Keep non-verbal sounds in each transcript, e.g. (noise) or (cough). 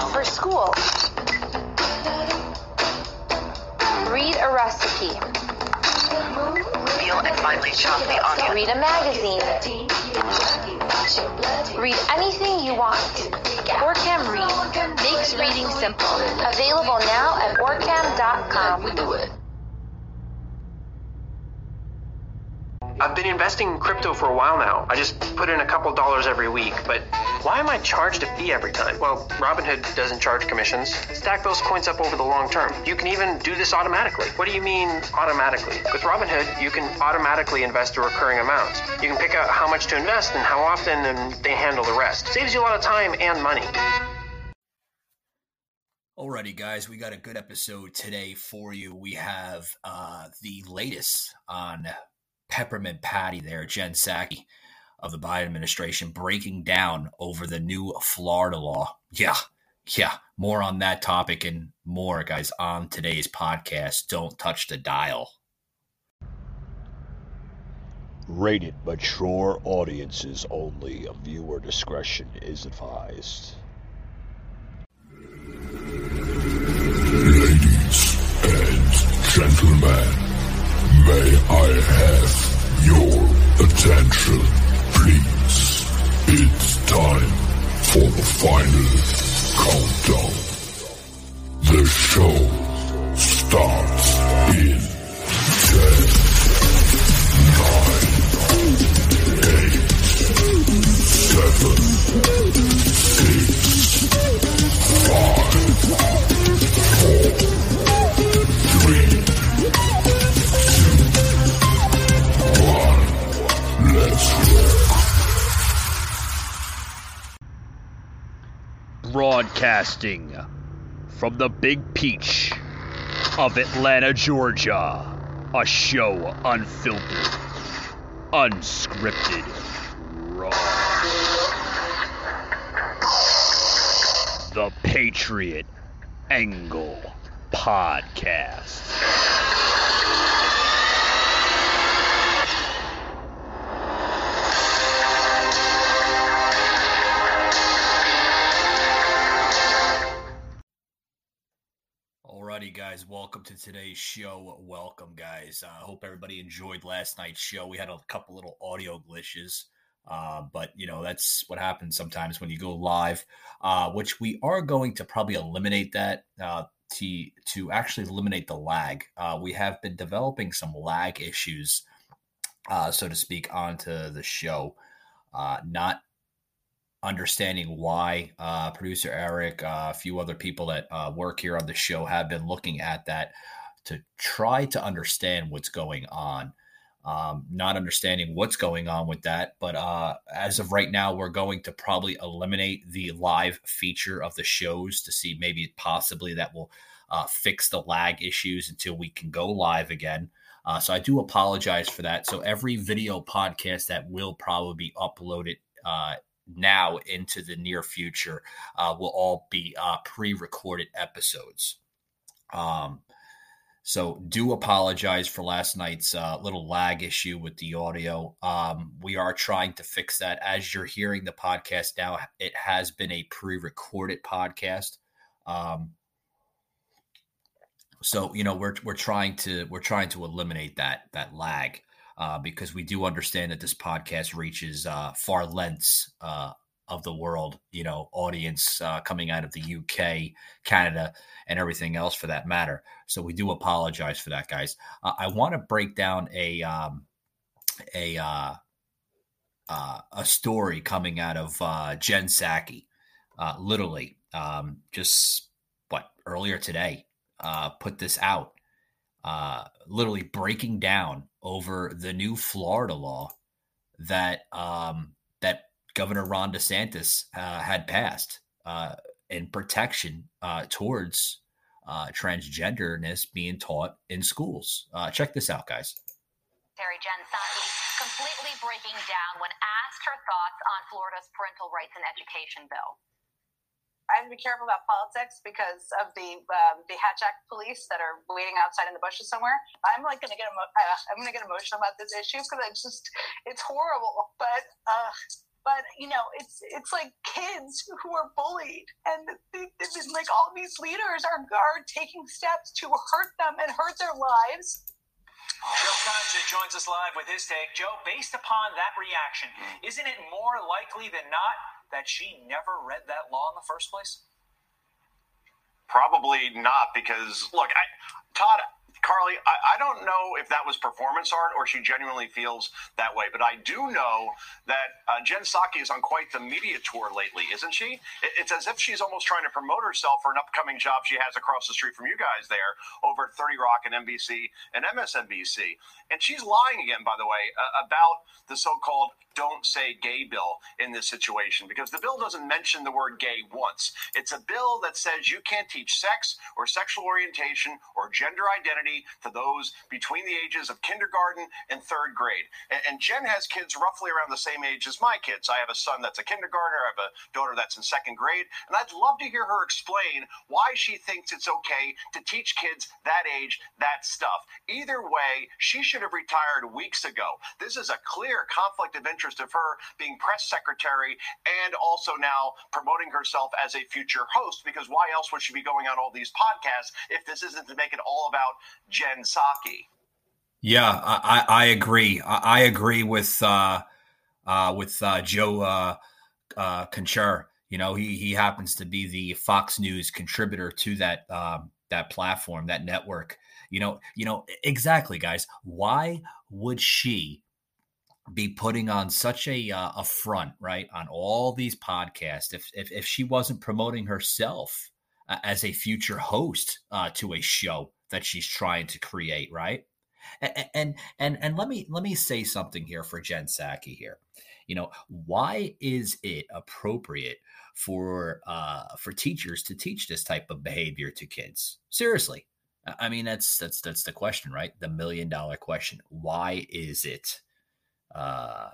For school. Read a recipe. Feel and finally chop the onion. Read a magazine. Read anything you want. Orcam Read makes reading simple. Available now at orcam.com. We do it. I've been investing in crypto for a while now. I just put in a couple dollars every week, but why am I charged a fee every time? Well, Robinhood doesn't charge commissions. Stack those coins up over the long term. You can even do this automatically. What do you mean automatically? With Robinhood, you can automatically invest a recurring amount. You can pick out how much to invest and how often, and they handle the rest. Saves you a lot of time and money. Alrighty, guys, we got a good episode today for you. We have uh, the latest on Peppermint Patty there, Jen Psaki of the Biden administration, breaking down over the new Florida law. Yeah, yeah, more on that topic and more, guys, on today's podcast. Don't touch the dial. Rated mature audiences only. A viewer discretion is advised. Ladies and gentlemen, may I have your attention, please? It's time for the final countdown. The show starts in 10, 9, 8, 7, Broadcasting from the Big Peach of Atlanta, Georgia. A show unfiltered, unscripted, raw. The Patriot Angle Podcast. Guys, welcome to today's show. Welcome, guys. I uh, hope everybody enjoyed last night's show. We had a couple little audio glitches, uh, but you know that's what happens sometimes when you go live. Uh, which we are going to probably eliminate that uh, to to actually eliminate the lag. Uh, we have been developing some lag issues, uh, so to speak, onto the show. not understanding why uh, producer Eric, uh, a few other people that uh, work here on the show have been looking at that to try to understand what's going on. Um, not understanding what's going on with that, but uh, as of right now, we're going to probably eliminate the live feature of the shows to see maybe possibly that will uh, fix the lag issues until we can go live again. Uh, so I do apologize for that. So every video podcast that will probably be uploaded uh, now into the near future uh, will all be uh, pre-recorded episodes. Um, so do apologize for last night's uh, little lag issue with the audio. Um, we are trying to fix that. As you're hearing the podcast now, it has been a pre-recorded podcast. Um, so you know we're we're trying to we're trying to eliminate that that lag uh, because we do understand that this podcast reaches uh, far lengths uh, of the world, you know, audience uh, coming out of the UK, Canada, and everything else for that matter. So we do apologize for that, guys. Uh, I want to break down a um, a uh, a story coming out of Jen Psaki, literally um, just what earlier today. put this out uh, literally breaking down over the new Florida law that um, that Governor Ron DeSantis uh, had passed uh, in protection uh, towards uh, transgenderness being taught in schools. Uh, check this out, guys. Secretary Jen Psaki completely breaking down when asked her thoughts on Florida's parental rights and education bill. I have to be careful about politics because of the um, the Hatch Act police that are waiting outside in the bushes somewhere. I'm like gonna get emo- uh, I'm gonna get emotional about this issue because it's just it's horrible. But uh, but you know, it's it's like kids who are bullied, and they, they, like all these leaders are are taking steps to hurt them and hurt their lives. Joe Concha joins us live with his take. Joe, based upon that reaction, isn't it more likely than not that she never read that law in the first place? Probably not, because look, I, Todd, Carly, I, I, don't know if that was performance art or she genuinely feels that way, but I do know that uh, Jen Psaki is on quite the media tour lately, isn't she? It, it's as if she's almost trying to promote herself for an upcoming job she has across the street from you guys there over at 30 Rock and NBC and MSNBC. And she's lying again, by the way, uh, about the so called don't say gay bill in this situation because the bill doesn't mention the word gay once. It's a bill that says you can't teach sex or sexual orientation or gender identity to those between the ages of kindergarten and third grade. And, and Jen has kids roughly around the same age as my kids. I have a son that's a kindergartner, I have a daughter that's in second grade, and I'd love to hear her explain why she thinks it's okay to teach kids that age that stuff. Either way, she should have retired weeks ago. This is a clear conflict of interest of her being press secretary and also now promoting herself as a future host. Because why else would she be going on all these podcasts if this isn't to make it all about Jen Psaki? Yeah, I, I agree. I, agree with uh, uh, with uh, Joe uh, uh, Conchar. You know, he he happens to be the Fox News contributor to that um, that platform, that network. You know, you know exactly, guys. Why would she be putting on such a uh, a front right on all these podcasts if if, if she wasn't promoting herself uh, as a future host uh, to a show that she's trying to create right? And, and and and let me let me say something here for Jen Psaki here. You know why is it appropriate for uh for teachers to teach this type of behavior to kids? Seriously i mean that's that's that's the question right the million dollar question why is it uh,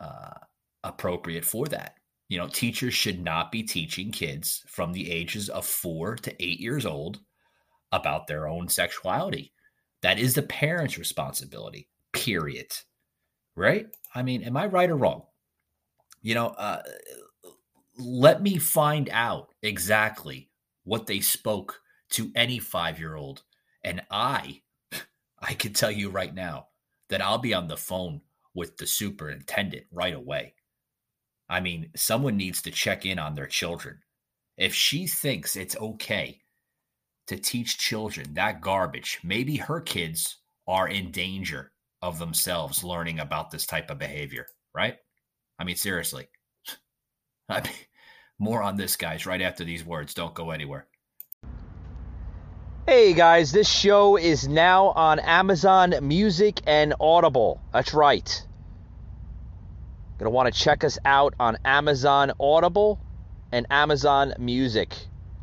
uh, appropriate for that. You know, teachers should not be teaching kids from the ages of four to eight years old about their own sexuality. That is the parent's responsibility, period. Right? I mean, am I right or wrong? You know, uh, let me find out exactly what they spoke to any five year old. And I, (laughs) I can tell you right now that I'll be on the phone with the superintendent right away. I mean, someone needs to check in on their children. If she thinks it's okay to teach children that garbage, maybe her kids are in danger of themselves learning about this type of behavior, right? I mean, seriously. (laughs) I mean, more on this, guys, right after these words. Don't go anywhere. Hey guys, this show is now on Amazon Music and Audible. That's right. Gonna want to check us out on Amazon Audible and Amazon Music.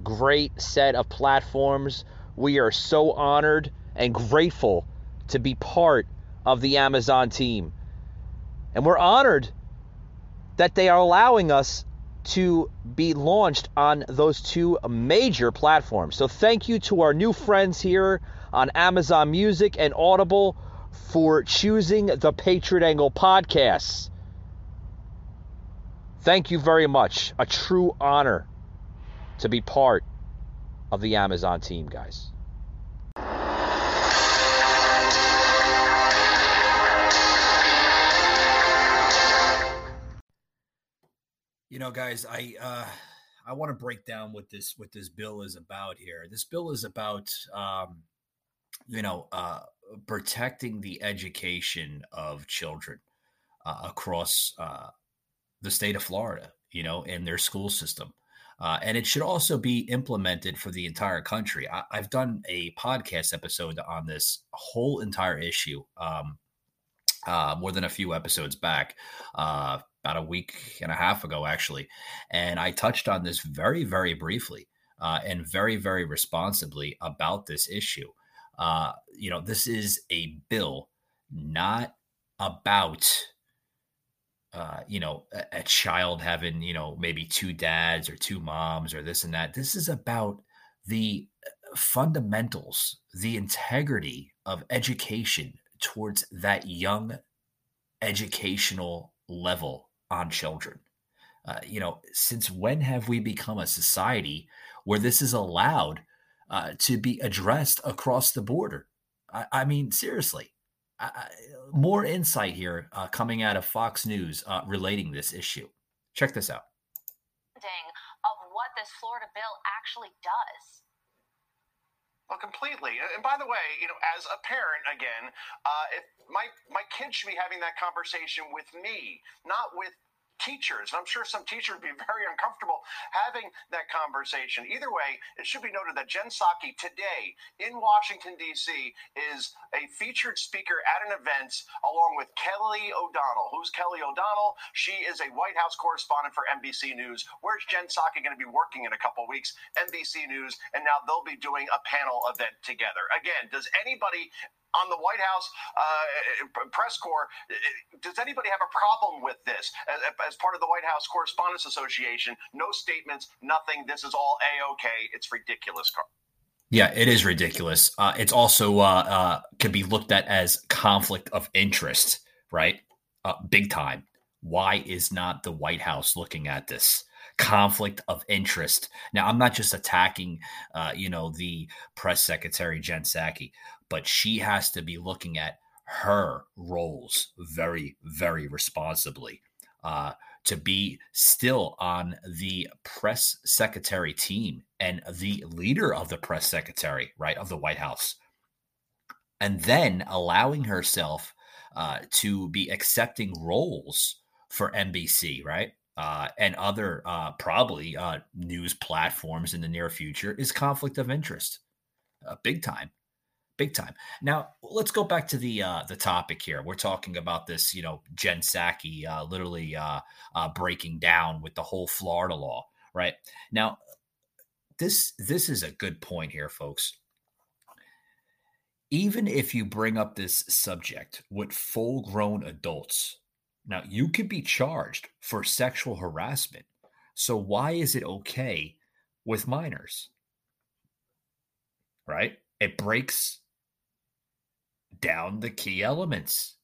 Great set of platforms. We are so honored and grateful to be part of the Amazon team. And we're honored that they are allowing us to be launched on those two major platforms. So thank you to our new friends here on Amazon Music and Audible for choosing the Patriot Angle podcasts. Thank you very much. A true honor to be part of the Amazon team, guys. You know, guys, I uh, I want to break down what this what this bill is about here. This bill is about um, you know uh, protecting the education of children uh, across uh, the state of Florida. You know, in their school system. Uh, and it should also be implemented for the entire country. I, have done a podcast episode on this whole entire issue um, uh, more than a few episodes back. Uh, about a week and a half ago, actually. And I touched on this very, very briefly uh, and very, very responsibly about this issue. Uh, you know, this is a bill not about, uh, you know, a, a child having, you know, maybe two dads or two moms or this and that. This is about the fundamentals, the integrity of education towards that young educational level on children. Uh, you know, since when have we become a society where this is allowed uh, to be addressed across the border? I, I mean, seriously, I, more insight here uh, coming out of Fox News uh, relating this issue. Check this out. Of what this Florida bill actually does. Well, completely. And by the way, you know, as a parent, again, uh, if my my kid should be having that conversation with me, not with teachers. And I'm sure some teachers would be (laughs) very uncomfortable having that conversation. Either way, it should be noted that Jen Psaki today in Washington, D.C., is a featured speaker at an event along with Kelly O'Donnell. Who's Kelly O'Donnell? She is a White House correspondent for NBC News. Where's Jen Psaki going to be working in a couple weeks? NBC News. And now they'll be doing a panel event together. Again, does anybody on the White House uh, press corps. Does anybody have a problem with this as, as, part of the White House Correspondents Association? No statements, nothing. This is all a okay. It's ridiculous, Carl. Yeah, it is ridiculous. Uh, it's also uh, uh, can be looked at as conflict of interest, right? Uh, big time. Why is not the White House looking at this? conflict of interest. Now, I'm not just attacking, uh, you know, the press secretary Jen Psaki, but she has to be looking at her roles very, very responsibly. Uh, to be still on the press secretary team and the leader of the press secretary, right, of the White House, and then allowing herself uh, to be accepting roles for NBC, right? Uh, and other uh, probably uh, news platforms in the near future is conflict of interest, uh, big time big time. Now let's go back to the uh, the topic here. We're talking about this, you know, Jen Psaki uh, literally uh, uh, breaking down with the whole Florida law, right? Now, this this is a good point here, folks. Even if you bring up this subject with full grown adults, now you could be charged for sexual harassment. So why is it okay with minors? Right? It breaks down the key elements.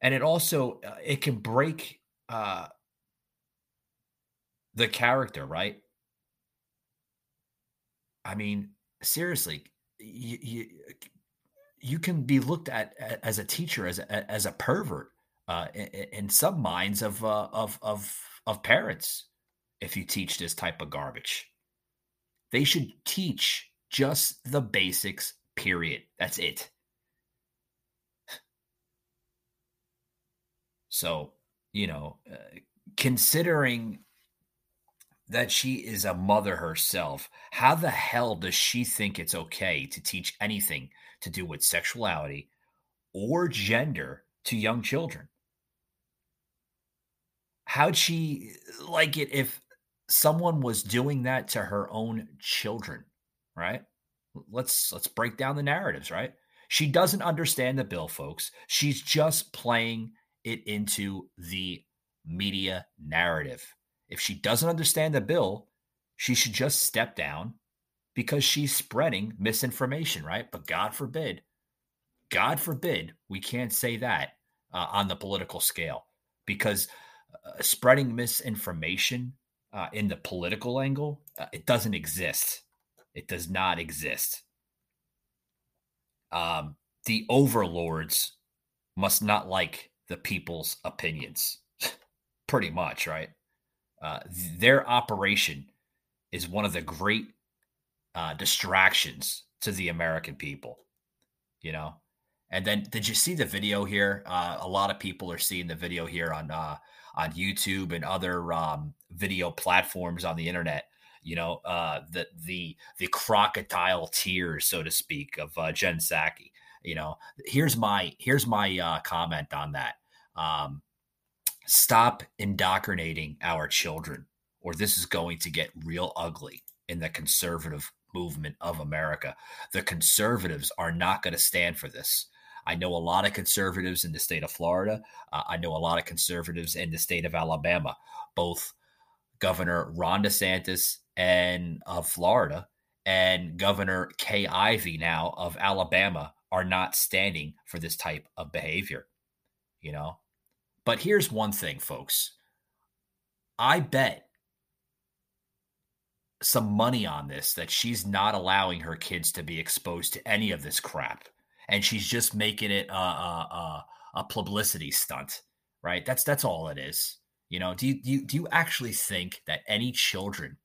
And it also uh, it can break uh the character right? I mean seriously you, you, you can be looked at as a teacher as a, as a pervert uh, in, some minds of uh, of of of parents if you teach this type of garbage. They should teach just the basics Period. That's it. So, you know, uh, considering that she is a mother herself, how the hell does she think it's okay to teach anything to do with sexuality or gender to young children? How'd she like it if someone was doing that to her own children, right? Let's let's break down the narratives, right? She doesn't understand the bill, folks. She's just playing it into the media narrative. If she doesn't understand the bill, she should just step down because she's spreading misinformation, right? But God forbid, God forbid, we can't say that uh, on the political scale because uh, spreading misinformation uh, in the political angle, uh, it doesn't exist. It does not exist. Um, the overlords must not like the people's opinions, (laughs) pretty much, right? Uh, their operation is one of the great uh, distractions to the American people, you know. And then, did you see the video here? Uh, a lot of people are seeing the video here on uh, on YouTube and other um, video platforms on the internet you know, uh, the the the crocodile tears, so to speak, of uh, Jen Psaki. You know, here's my here's my uh, comment on that. Um, stop indoctrinating our children, or this is going to get real ugly in the conservative movement of America. The conservatives are not going to stand for this. I know a lot of conservatives in the state of Florida. Uh, I know a lot of conservatives in the state of Alabama. Both Governor Ron DeSantis and of Florida and Governor Kay Ivey now of Alabama are not standing for this type of behavior. You know, But here's one thing, folks. I bet some money on this that she's not allowing her kids to be exposed to any of this crap. And she's just making it a, a, a, a publicity stunt, right? That's that's all it is. You know, do you do you, do you actually think that any children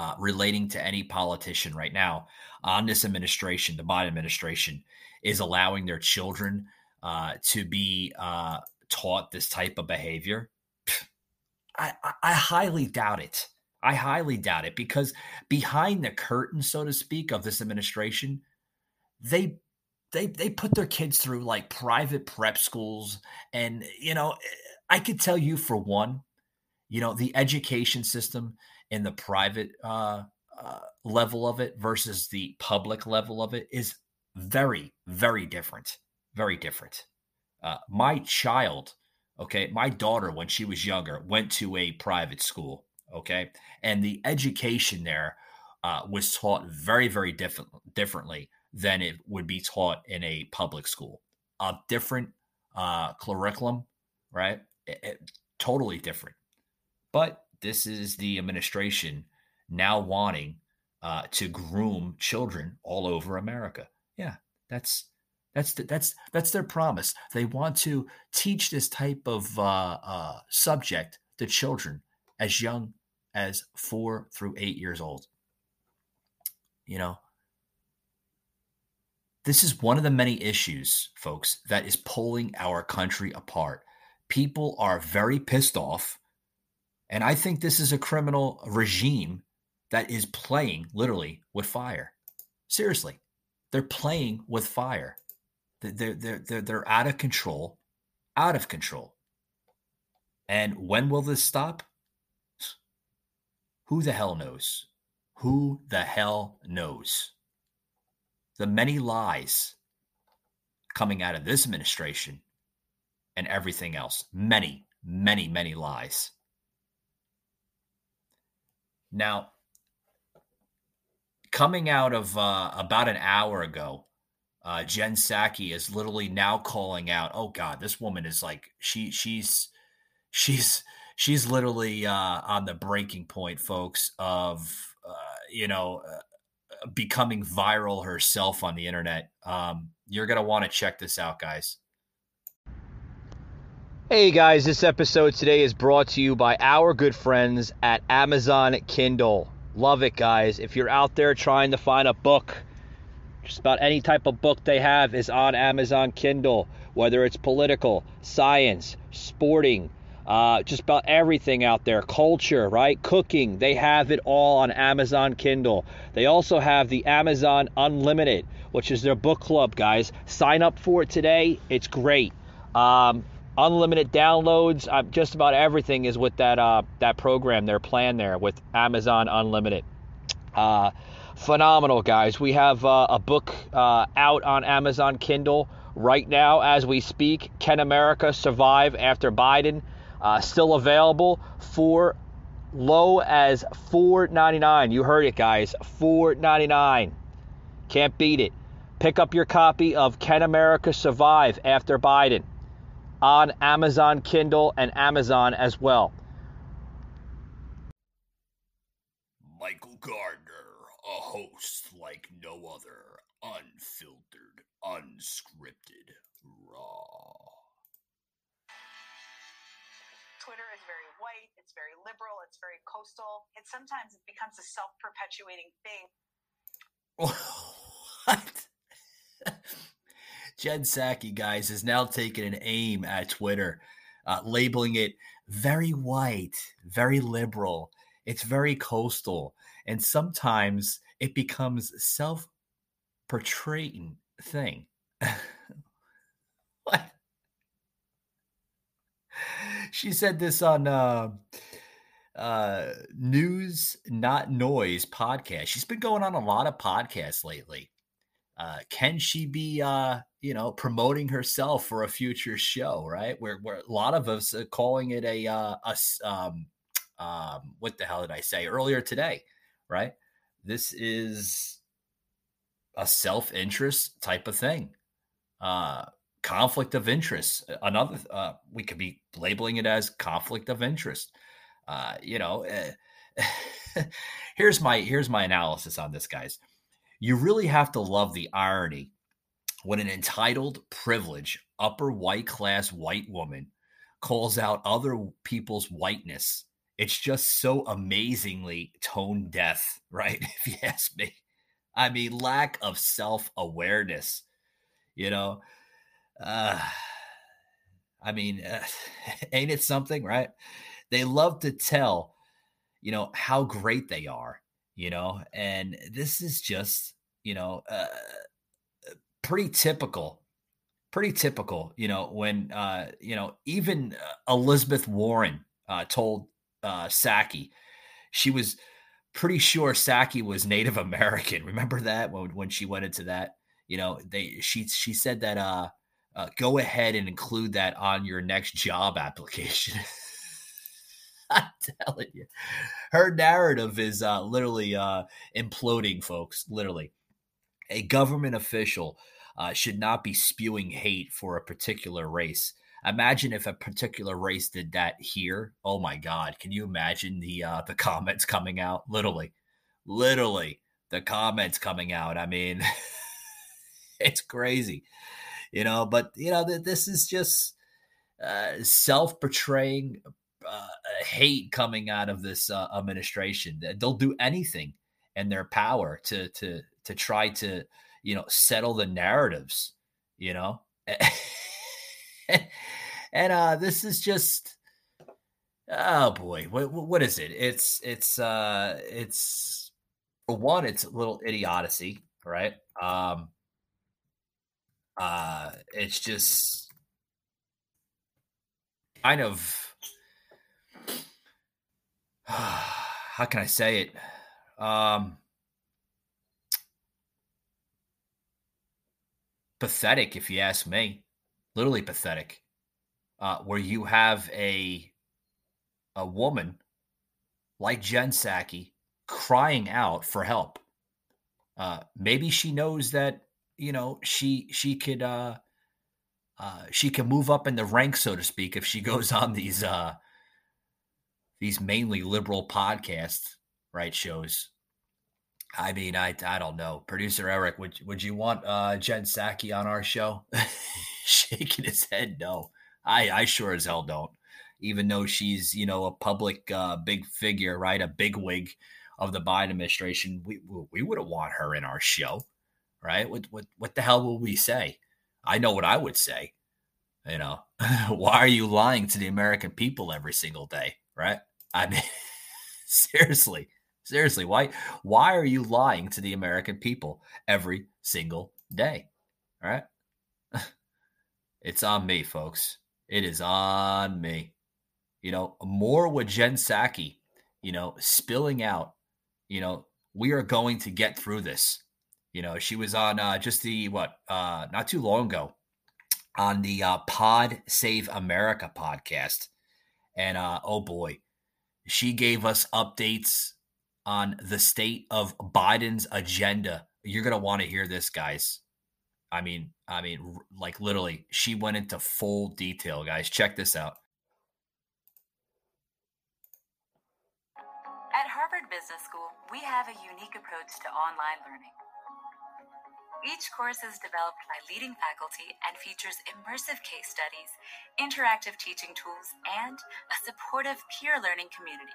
uh, relating to any politician right now on this administration, the Biden administration, is allowing their children uh, to be uh, taught this type of behavior? I, I, I highly doubt it. I highly doubt it because behind the curtain, so to speak, of this administration, they they they put their kids through like private prep schools, and you know, I could tell you for one, you know, the education system in the private uh, uh, level of it versus the public level of it is very very different, very different. Uh, my child, okay, my daughter when she was younger went to a private school Okay. And the education there uh, was taught very, very different, differently than it would be taught in a public school. A different uh, curriculum, right? It, it, totally different. But this is the administration now wanting uh, to groom children all over America. Yeah, that's that's the, that's that's their promise. They want to teach this type of uh, uh, subject to children as young as four through eight years old. You know, this is one of the many issues, folks, that is pulling our country apart. People are very pissed off. And I think this is a criminal regime that is playing literally with fire. Seriously, they're playing with fire. They're, they're, they're, they're out of control, out of control. And when will this stop? Who the hell knows? Who the hell knows? The many lies coming out of this administration and everything else. Many, many, many lies. Now, coming out of uh, about an hour ago, uh, Jen Psaki is literally now calling out. Oh God, this woman is like she she's she's she's literally uh, on the breaking point, folks, of uh, you know uh, becoming viral herself on the internet. Um, you're gonna want to check this out, guys. Hey guys, this episode today is brought to you by our good friends at Amazon Kindle. Love it, guys. If you're out there trying to find a book, just about any type of book they have is on Amazon Kindle, whether it's political, science, sporting, uh, just about everything out there. Culture right? Cooking they have it all on amazon kindle. They also have the amazon unlimited which is their book club guys. Sign up for it today. It's great. Um, unlimited downloads uh, just about everything is with that uh, that program their plan there with amazon unlimited uh, phenomenal guys we have uh, a book uh, out on amazon kindle right now as we speak can america survive after biden uh, still available for low as $4.99. You heard it, guys. $4.99. Can't beat it. Pick up your copy of Can America Survive After Biden on Amazon Kindle and Amazon as well. Michael Gardner, a host like no other, unfiltered, unscripted, raw. Twitter is very white, it's very liberal, it's very coastal. It sometimes it becomes a self-perpetuating thing. (laughs) what? (laughs) Jen Psaki, guys, has now taken an aim at Twitter, uh, labeling it very white, very liberal. It's very coastal, and sometimes it becomes self-portraying thing. (laughs) what? she said this on uh, uh, News Not Noise podcast. She's been going on a lot of podcasts lately. Uh, can she be, uh, you know, promoting herself for a future show? Right, where, where a lot of us are calling it a, uh, a um, um, what the hell did I say earlier today? Right, this is a self interest type of thing. Uh, conflict of interest. Another, uh, we could be labeling it as conflict of interest. Uh, you know, uh, (laughs) here's my here's my analysis on this, guys. You really have to love the irony when an entitled, privileged, upper white class white woman calls out other people's whiteness. It's just so amazingly tone deaf, (laughs) right? If you ask me. I mean, lack of self awareness, you know. Uh, I mean, uh, (laughs) ain't it something, right? They love to tell, you know, how great they are, you know, and this is just, you know, uh, pretty typical, pretty typical, you know, when, uh, you know, even uh, Elizabeth Warren uh, told uh, Psaki, she was pretty sure Psaki was Native (laughs) American. Remember that when, when she went into that, you know, they, she, she said that, uh, uh, go ahead and include that on your next job (laughs) application. I'm telling you, her narrative is uh, literally uh, imploding, folks. Literally, a government official uh, should not be spewing hate for a particular race. Imagine if a particular race did that here. Oh my God! Can you imagine the uh, the comments coming out? Literally, literally, the comments coming out. I mean, (laughs) it's crazy you know. But you know, th- this is just uh, self-betraying uh, hate coming out of this uh, administration. They'll do anything in their power to to to try to you know settle the narratives. You know, (laughs) and uh, this is just oh boy, what what is it? It's it's uh it's for one, it's a little idiocy, right? Um, uh, it's just kind of (sighs) how can I say it? Um, pathetic, if you ask me. Literally pathetic. Uh, where you have a a woman like Jen Psaki crying out for help. Uh, maybe she knows that you know she she could uh uh she can move up in the ranks so to speak if she (laughs) goes on these uh these mainly liberal podcast right shows i mean i i don't know producer eric would would you want uh jen Psaki on our show (laughs) shaking his head no i i sure as hell don't even though she's you know a public uh big figure right a big wig of the biden administration we we would have want her in our show right? What what what the hell will we say? I know what I would say. You know, (laughs) why are you lying to the American people every single day, right? I mean, (laughs) seriously, seriously, why why are you lying to the American people every single day? All right? (laughs) it's on me, folks. It is on me. You know, more with Jen Psaki, you know, spilling out, you know, we are going to get through this. You know, she was on uh, just the what, uh, not too long ago, on the uh, Pod Save America podcast, and uh, oh boy, she gave us updates on the state of Biden's agenda. You're gonna want to hear this, guys. I mean, I mean, like literally, she went into full detail, guys. Check this out. At Harvard Business School, we have a unique approach to online learning. Each course is developed by leading faculty and features immersive case studies, interactive teaching tools, and a supportive peer learning community.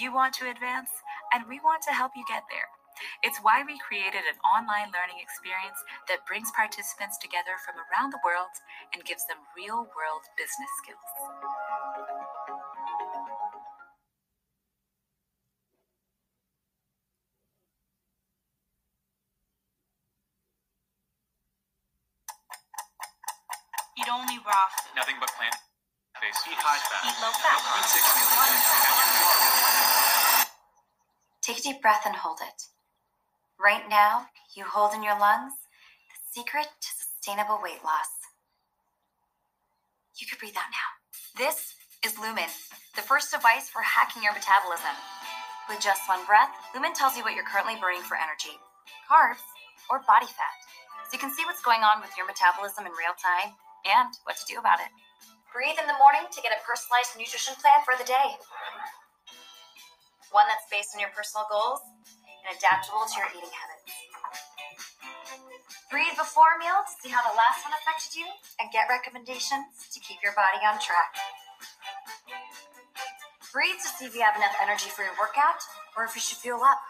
You want to advance, and we want to help you get there. It's why we created an online learning experience that brings participants together from around the world and gives them real world business skills. Eat only raw food. Nothing but plant based. Eat high fat. Eat low fat. Eat six meals a day. Take a deep breath and hold it. Right now, you hold in your lungs the secret to sustainable weight loss. You could breathe out now. This is Lumen, the first device for hacking your metabolism. With just one breath, Lumen tells you what you're currently burning for energy carbs or body fat. So you can see what's going on with your metabolism in real time and what to do about it. Breathe in the morning to get a personalized nutrition plan for the day. One that's based on your personal goals and adaptable to your eating habits. Breathe before a meal to see how the last one affected you and get recommendations to keep your body on track. Breathe to see if you have enough energy for your workout or if you should fuel up.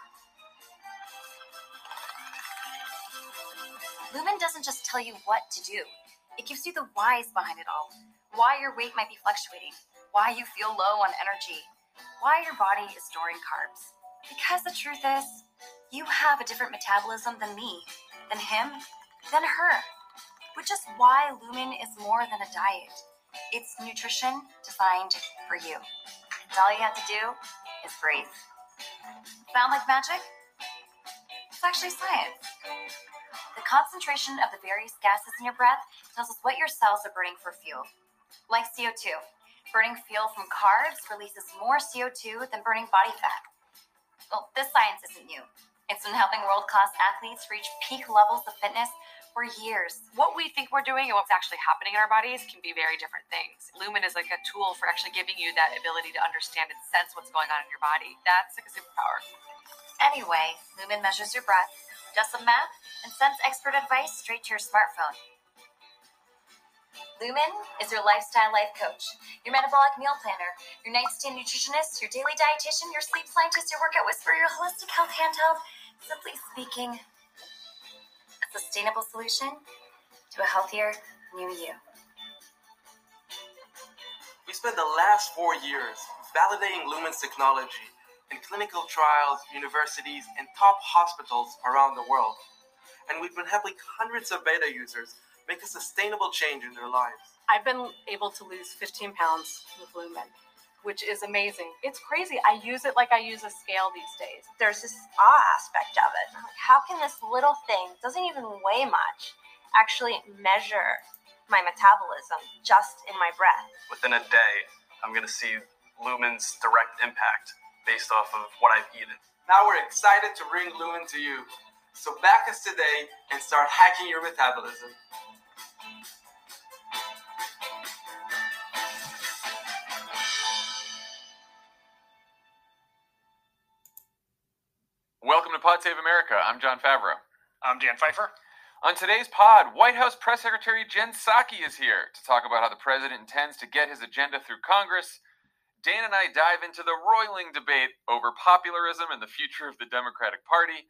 Lumen doesn't just tell you what to do, it gives you the whys behind it all. Why your weight might be fluctuating, why you feel low on energy, why your body is storing carbs. Because the truth is, you have a different metabolism than me, than him, than her. Which is why Lumen is more than a diet. It's nutrition designed for you. And all you have to do is breathe. Sound like magic? It's actually science. The concentration of the various gases in your breath tells us what your cells are burning for fuel. Like CO2. Burning fuel from carbs releases more CO2 than burning body fat. Well, this science isn't new. It's been helping world class athletes reach peak levels of fitness for years. What we think we're doing and what's actually happening in our bodies can be very different things. Lumen is like a tool for actually giving you that ability to understand and sense what's going on in your body. That's like a superpower. Anyway, Lumen measures your breath, does a map and sends expert advice straight to your smartphone. Lumen is your lifestyle life coach, your metabolic meal planner, your nightstand nutritionist, your daily dietitian, your sleep scientist, your workout whisperer, your holistic health handheld. Simply speaking, a sustainable solution to a healthier new you. We spent the last four years validating Lumen's technology in clinical trials, universities, and top hospitals around the world. And we've been helping hundreds of beta users make a sustainable change in their lives. I've been able to lose 15 pounds with Lumen, which is amazing. It's crazy. I use it like I use a scale these days. There's this awe aspect of it. How can this little thing, doesn't even weigh much, actually measure my metabolism just in my breath? Within a day, I'm going to see Lumen's direct impact based off of what I've eaten. Now we're excited to bring Lumen to you. So back us today and start hacking your metabolism. Welcome to Pod Save America. I'm John Favreau. I'm Dan Pfeiffer. On today's pod, White House Press Secretary Jen Psaki is here to talk about how the president intends to get his agenda through Congress. Dan and I dive into the roiling debate over popularism and the future of the Democratic Party,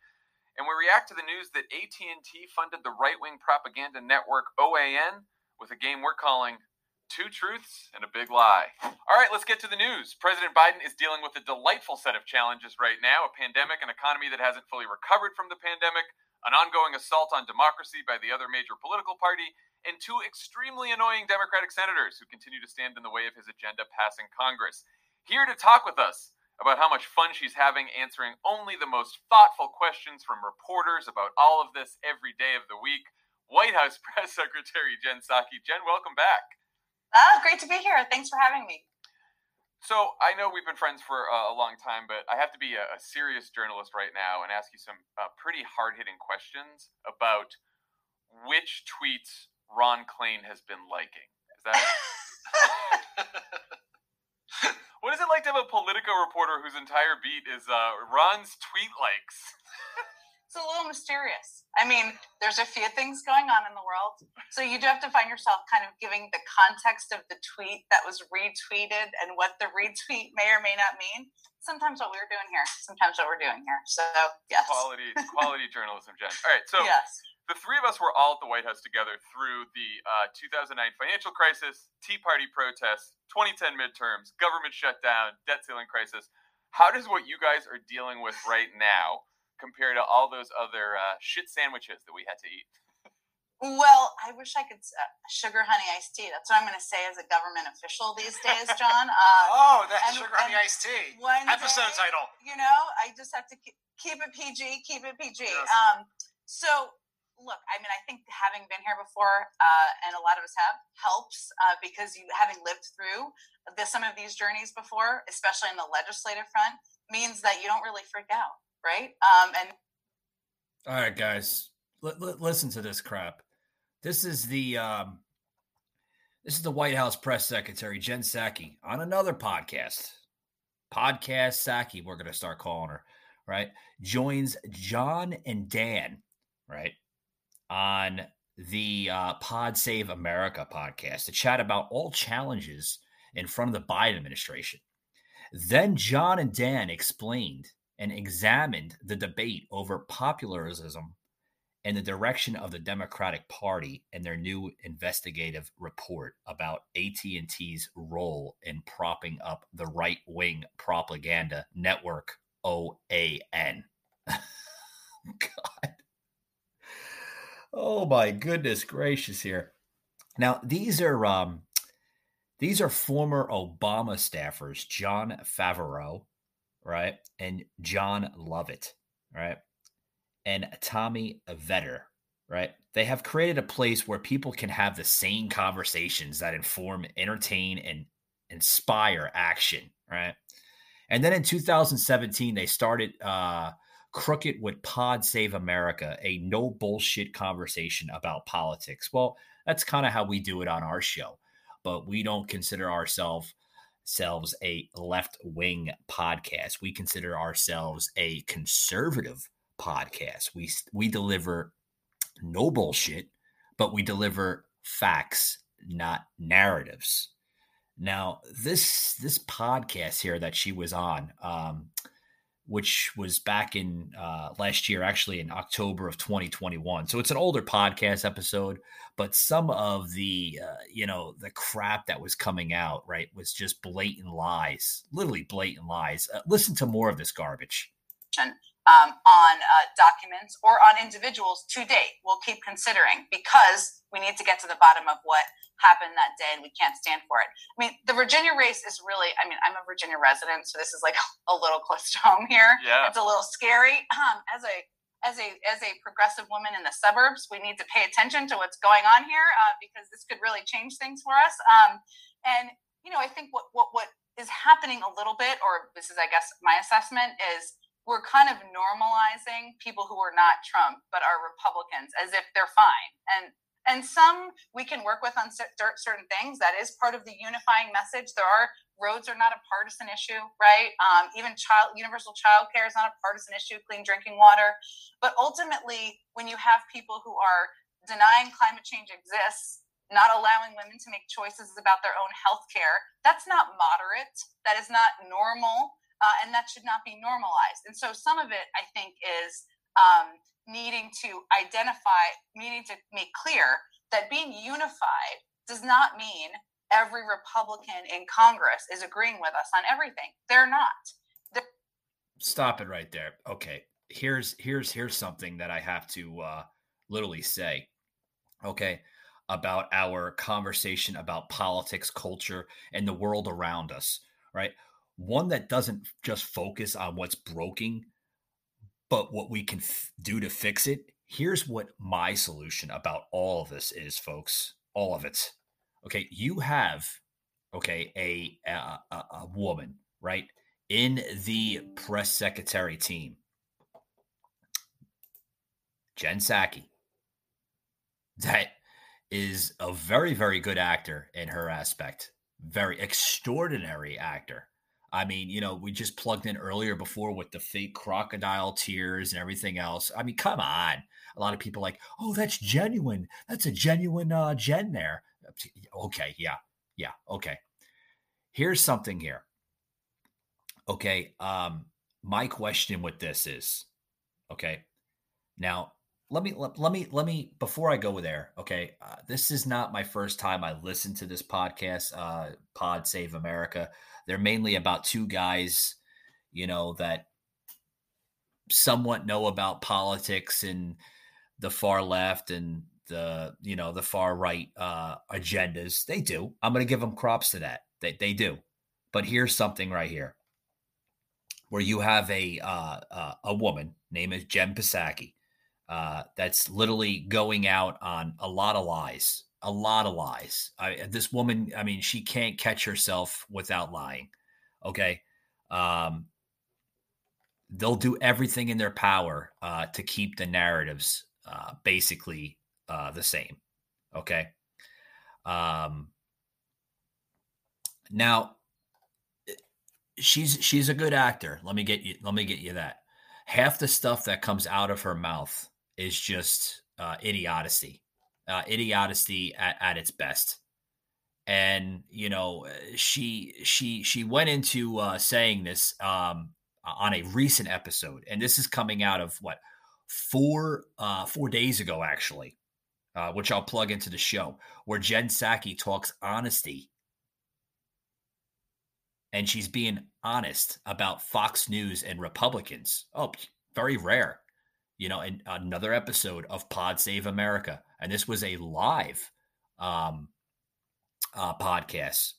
and we react to the news that AT&T funded the right-wing propaganda network OAN with a game we're calling Two Truths and a Big Lie. All right, let's get to the news. President Biden is dealing with a delightful set of challenges right now, a pandemic, an economy that hasn't fully recovered from the pandemic, an ongoing assault on democracy by the other major political party, and two extremely annoying Democratic senators who continue to stand in the way of his agenda passing Congress. Here to talk with us about how much fun she's having answering only the most thoughtful questions from reporters about all of this every day of the week. White House (laughs) Press Secretary Jen Psaki. Jen, welcome back. Ah, great to be here. Thanks for having me. So I know we've been friends for uh, a long time, but I have to be a, a serious journalist right now and ask you some uh, pretty hard-hitting questions about which tweets Ron Klain has been liking. Is that? (laughs) (laughs) what is it like to have a Politico reporter whose entire beat is uh, Ron's tweet likes? (laughs) It's a little mysterious. I mean, there's a few things going on in the world. So you do have to find yourself kind of giving the context of the tweet that was retweeted and what the retweet may or may not mean. Sometimes what we're doing here, sometimes what we're doing here. So, yes. Quality, quality journalism, Jen. All right. So, yes. The three of us were all at the White House together through the uh, 2009 financial crisis, Tea Party protests, 2010 midterms, government shutdown, debt ceiling crisis. How does what you guys are dealing with right now compare to all those other uh, shit sandwiches that we had to eat? Well, I wish I could uh, sugar honey iced tea. That's what I'm going to say as a government official these days, (laughs) John. Um, oh, that's sugar honey iced tea. One Episode day, title. You know, I just have to keep, keep it PG. Keep it PG. Yes. Um, so, look, I mean, I think having been here before, uh, and a lot of us have, helps uh, because you having lived through the, some of these journeys before, especially in the legislative front, means that you don't really freak out, right? Um, and All right, guys, l- l- listen to this crap. This is the um, This is the White House press secretary, Jen Psaki, on another podcast. Podcast Psaki, we're going to start calling her, right? Joins John and Dan, right, on the uh, Pod Save America podcast to chat about all challenges in front of the Biden administration. Then Jon and Dan explained and examined the debate over popularism and the direction of the Democratic Party and their new investigative report about AT&T's role in propping up the right-wing propaganda network OAN. (laughs) God. Oh my goodness gracious here. Now these are um these are former Obama staffers, Jon Favreau, right? And Jon Lovett, right? And Tommy Vietor, right? They have created a place where people can have the same conversations that inform, entertain, and inspire action, right? And then in 2017, they started uh, Crooked with Pod Save America, a no bullshit conversation about politics. Well, that's kind of how we do it on our show, but we don't consider ourselves ourselves a left wing podcast. We consider ourselves a conservative podcast. We we deliver no bullshit, but we deliver facts, not narratives. Now, this this podcast here that she was on, um, which was back in uh, last year, actually in October of 2021. So it's an older podcast episode, but some of the uh, you know the crap that was coming out right was just blatant lies, literally blatant lies. Uh, listen to more of this garbage. Um, on uh, documents or on individuals to date. We'll keep considering because we need to get to the bottom of what happened that day and we can't stand for it. I mean, the Virginia race is really, I mean, I'm a Virginia resident, so this is like (laughs) a little close to home here. Yeah. It's a little scary. Um, as a as a as a progressive woman in the suburbs, we need to pay attention to what's going on here uh, because this could really change things for us. Um, and you know, I think what what what is happening a little bit, or this is, I guess, my assessment is we're kind of normalizing people who are not Trump but are Republicans as if they're fine. And and some we can work with on certain things. That is part of the unifying message. There are roads are not a partisan issue, right? Um, even child universal child care is not a partisan issue. Clean drinking water, but ultimately, when you have people who are denying climate change exists, not allowing women to make choices about their own health care, that's not moderate. That is not normal, uh, and that should not be normalized. And so, some of it, I think, is um, needing to identify, needing to make clear that being unified does not mean every Republican in Congress is agreeing with us on everything. They're not. They're- Stop it right there. Okay. Here's here's here's something that I have to uh literally say. Okay. About our conversation about politics, culture, and the world around us, right? One that doesn't just focus on what's broken, but what we can f- do to fix it. Here's what my solution about all of this is, folks. All of it. Okay, you have okay a a, a woman right in the press secretary team, Jen Psaki, that is a very very good actor in her aspect, very extraordinary actor. I mean, you know, we just plugged in earlier before with the fake crocodile tears and everything else. I mean, come on. A lot of people like, oh, that's genuine. That's a genuine uh, Jen there. Okay, yeah, yeah, okay. Here's something here. Okay, um, my question with this is, okay, now let me let, let me let me before I go there. Okay, uh, this is not my first time I listen to this podcast, uh, Pod Save America. They're mainly about two guys, you know, that somewhat know about politics and the far left and the you know the far right uh agendas they do i'm going to give them props to that they, they do but here's something right here where you have a uh, uh a woman named is jen Psaki, uh that's literally going out on a lot of lies a lot of lies I, this woman i mean she can't catch herself without lying okay um they'll do everything in their power uh to keep the narratives uh basically uh, the same. Okay. Um, Now, she's she's a good actor. Let me get you. Let me get you that. Half the stuff that comes out of her mouth is just uh, idiocy, uh, idiocy at, at its best. And you know, she she she went into uh, saying this um, on a recent episode, and this is coming out of what four uh, four days ago, actually, uh, which I'll plug into the show, where Jen Psaki talks honesty and she's being honest about Fox News and Republicans. Oh, very rare. You know, and another episode of Pod Save America, and this was a live um, uh, podcast.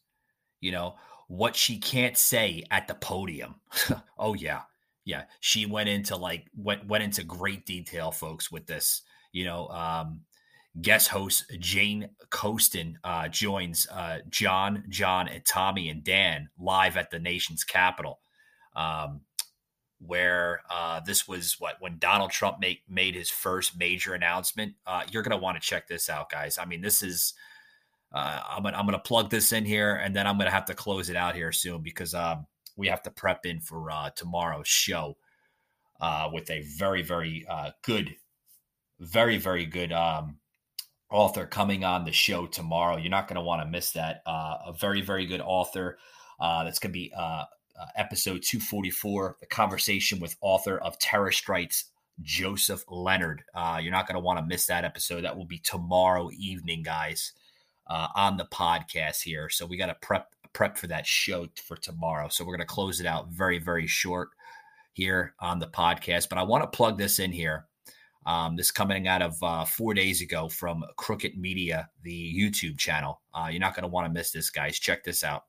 You know what she can't say at the podium. (laughs) oh yeah, yeah. She went into like went went into great detail, folks, with this. You know, um, guest host Jane Coaston uh, joins uh, Jon, Jon, and Tommy and Dan live at the nation's capital, um, where uh, this was what when Donald Trump make, made his first major announcement. Uh, you're gonna want to check this out, guys. I mean, this is. Uh, I'm gonna I'm gonna plug this in here, and then I'm gonna have to close it out here soon because um, we have to prep in for uh, tomorrow's show with a very very good, very very good um, author coming on the show tomorrow. You're not going to want to miss that. Uh, a very, very good author. Uh, that's going to be uh, episode 244, the conversation with author of Terror Strikes, Joseph Leonard. Uh, you're not going to want to miss that episode. That will be tomorrow evening, guys, uh, on the podcast here. So we got to prep prep for that show for tomorrow. So we're going to close it out very, very short here on the podcast. But I want to plug this in here. Um, this coming out of uh, four days ago from Crooked Media, the YouTube channel. Uh, you're not going to want to miss this, guys. Check this out.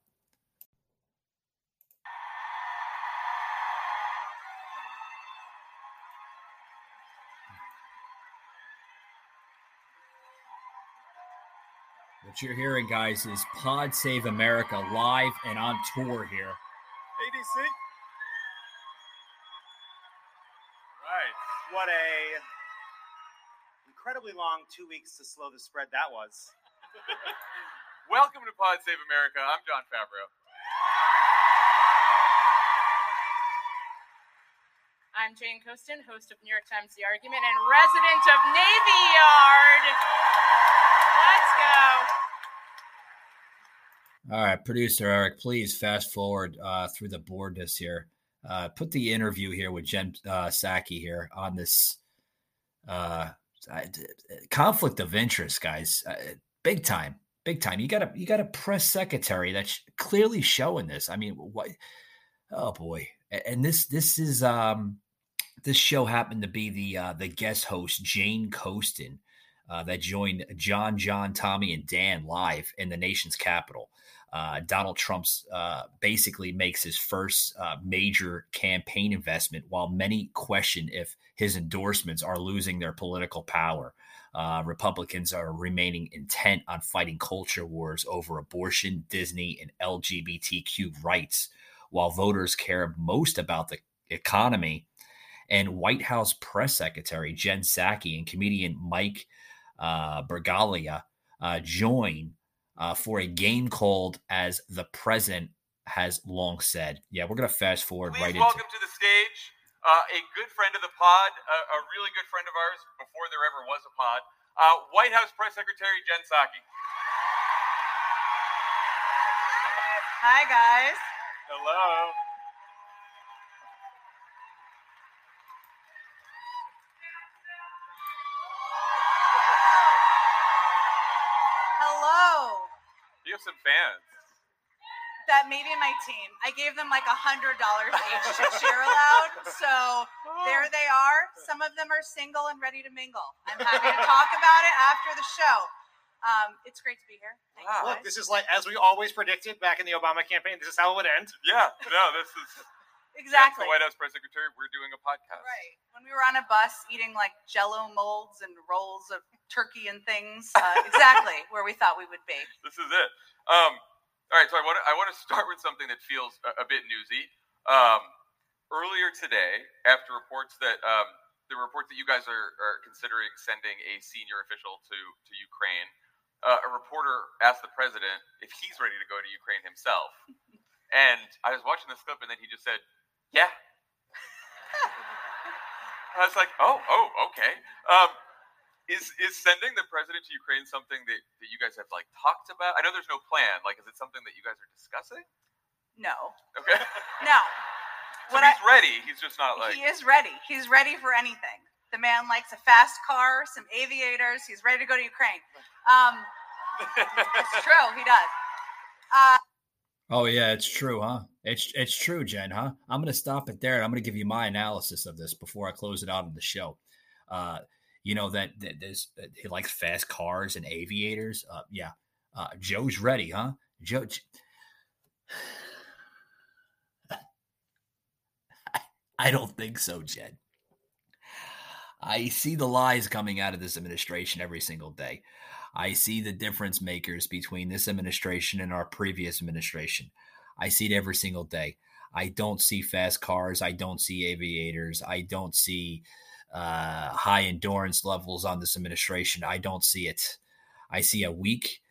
What you're hearing, guys, is Pod Save America live and on tour here. ADC. Right. What a incredibly long two weeks to slow the spread that was. (laughs) Welcome to Pod Save America. I'm Jon Favreau. I'm Jane Coaston, host of New York Times The Argument and resident of Navy Yard. Let's go. All right, producer Eric, please fast forward uh, through the boardness here. Uh, put the interview here with Jen uh, Psaki here on this uh, conflict of interest, guys, uh, big time, big time. You got a you got a press secretary that's clearly showing this. I mean, what? Oh boy, and this this is um this show happened to be the uh, the guest host Jane Coaston uh, that joined Jon, Jon, Tommy, and Dan live in the nation's capital. Uh, Donald Trump's uh, basically makes his first uh, major campaign investment, while many question if his endorsements are losing their political power. Uh, Republicans are remaining intent on fighting culture wars over abortion, Disney, and LGBTQ rights, while voters care most about the economy. And White House press secretary Jen Psaki and comedian Mike uh, Birbiglia uh, join uh, for a game called as the president has long said. Yeah, we're gonna fast forward Please right welcome into. to the stage uh, a good friend of the pod, a, a, really good friend of ours before there ever was a pod, uh, White House Press Secretary Jen Psaki. Hi guys. Hello. Hello. Some fans. That may be my team. I gave them like a hundred dollars each to cheer aloud. So there they are. Some of them are single and ready to mingle. I'm happy to talk about it after the show. Um, it's great to be here. Thank you. Look, this is like as we always predicted back in the Obama campaign. This is how it would end. Yeah, no, this is Exactly. the White House press secretary. We're doing a podcast. Right. When we were on a bus eating like jello molds and rolls of turkey and things. Uh, (laughs) exactly where we thought we would be. This is it. Um, all right, so I want to I want to start with something that feels a, a bit newsy. Um, earlier today, after reports that um, the reports that you guys are, are considering sending a senior official to to Ukraine, uh, a reporter asked the president if he's ready to go to Ukraine himself. (laughs) and I was watching this clip, and then he just said, "Yeah." I was like, "Oh, oh, okay." Um, is is sending the president to Ukraine something that, that you guys have like talked about? I know there's no plan. Like, is it something that you guys are discussing? No. Okay. No. (laughs) So What he's I- ready. He's just not like. he is ready. He's ready for anything. The man likes a fast car, some aviators. He's ready to go to Ukraine. Um, (laughs) it's true. He does. Uh, Oh yeah, it's true, huh? It's it's true, Jen, huh? I'm gonna stop it there. and I'm gonna give you my analysis of this before I close it out on the show. Uh, you know that, that he likes fast cars and aviators. Uh, yeah, uh, Joe's ready, huh? Joe. (sighs) I don't think so, Jen. I see the lies coming out of this administration every single day. I see the difference makers between this administration and our previous administration. I see it every single day. I don't see fast cars. I don't see aviators. I don't see uh, high endurance levels on this administration. I don't see it. I see a weak,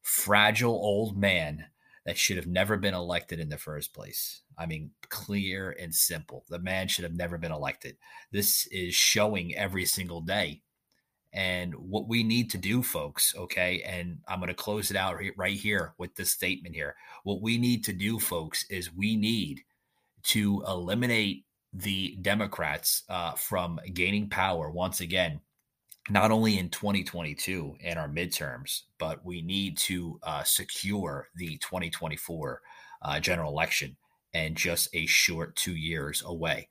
fragile old man that should have never been elected in the first place. I mean, clear and simple. The man should have never been elected. This is showing every single day. And what we need to do, folks, okay, and I'm going to close it out right here with this statement here. What we need to do, folks, is we need to eliminate the Democrats uh, from gaining power once again, not only in 2022 and our midterms, but we need to uh, secure the 2024 uh, general election and just a short two years away.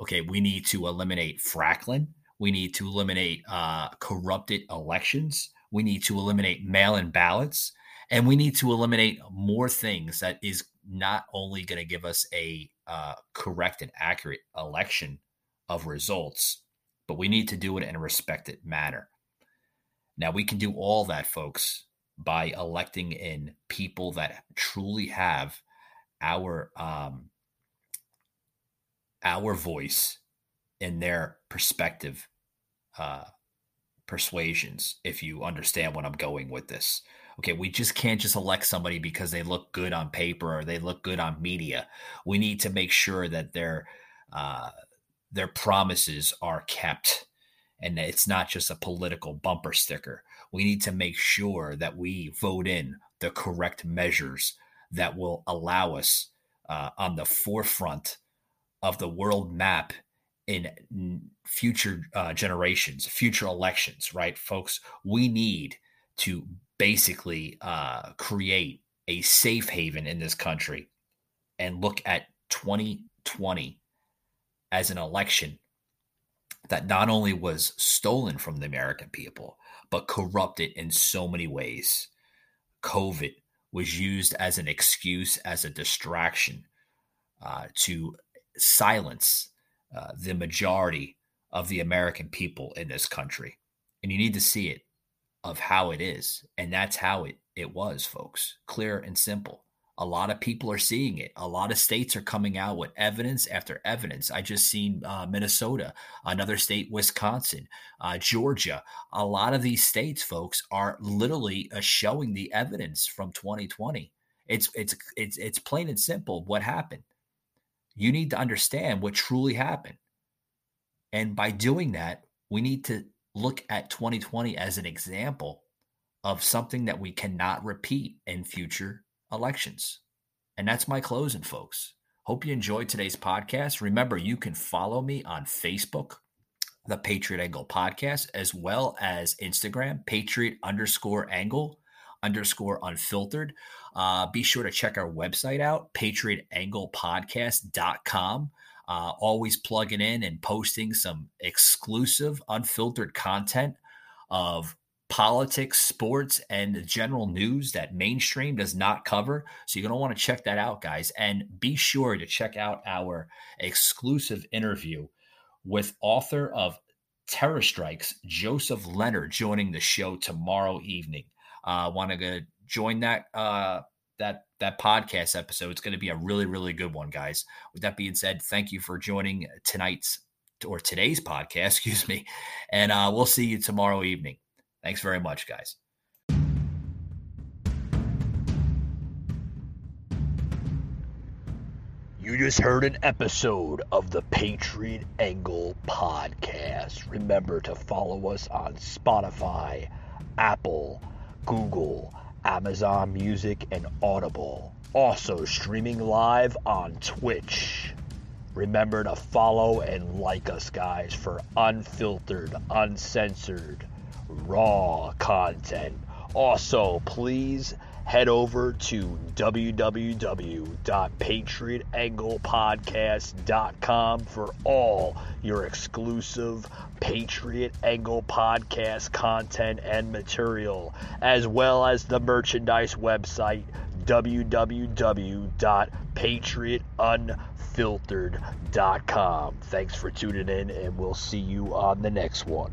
Okay, we need to eliminate Fracklin. We need to eliminate uh, corrupted elections. We need to eliminate mail in ballots. And we need to eliminate more things that is not only going to give us a uh, correct and accurate election of results, but we need to do it in a respected manner. Now, we can do all that, folks, by electing in people that truly have our um, our voice in their perspective uh, persuasions. If you understand what I'm going with this, okay, we just can't just elect somebody because they look good on paper or they look good on media. We need to make sure that their uh, their promises are kept and it's not just a political bumper sticker. We need to make sure that we vote in the correct measures that will allow us uh, on the forefront of the world map in future uh, generations, future elections, right, folks? We need to basically uh, create a safe haven in this country and look at 2020 as an election that not only was stolen from the American people, but corrupted in so many ways. COVID was used as an excuse, as a distraction uh, to silence uh, the majority of the American people in this country. And you need to see it of how it is. And that's how it, it was, folks. Clear and simple. A lot of people are seeing it. A lot of states are coming out with evidence after evidence. I just seen uh, Minnesota, another state, Wisconsin, uh, Georgia. A lot of these states, folks, are literally uh, showing the evidence from 2020. It's it's it's it's plain and simple what happened. You need to understand what truly happened, and by doing that, we need to look at 2020 as an example of something that we cannot repeat in future elections. And that's my closing, folks. Hope you enjoyed today's podcast. Remember, you can follow me on Facebook, the Patriot Angle Podcast, as well as Instagram, Patriot underscore angle underscore unfiltered. Uh, be sure to check our website out, patriotanglepodcast.com. Uh, always plugging in and posting some exclusive, unfiltered content of politics, sports, and the general news that mainstream does not cover. So you're going to want to check that out, guys. And be sure to check out our exclusive interview with author of Terror Strikes, Joseph Leonard, joining the show tomorrow evening uh, want to join that uh, that that podcast episode. It's going to be a really really good one, guys. With that being said, thank you for joining tonight's or today's podcast, (laughs) excuse me, and uh, we'll see you tomorrow evening. Thanks very much, guys. You just heard an episode of the Patriot Angle podcast. Remember to follow us on Spotify, Apple, Google, Amazon Music, and Audible. Also streaming live on Twitch. Remember to follow and like us, guys, for unfiltered, uncensored, raw content. Also, please head over to www.patriotanglepodcast.com for all your exclusive Patriot Angle podcast content and material, as well as the merchandise website www.patriotunfiltered.com. Thanks for tuning in, and we'll see you on the next one.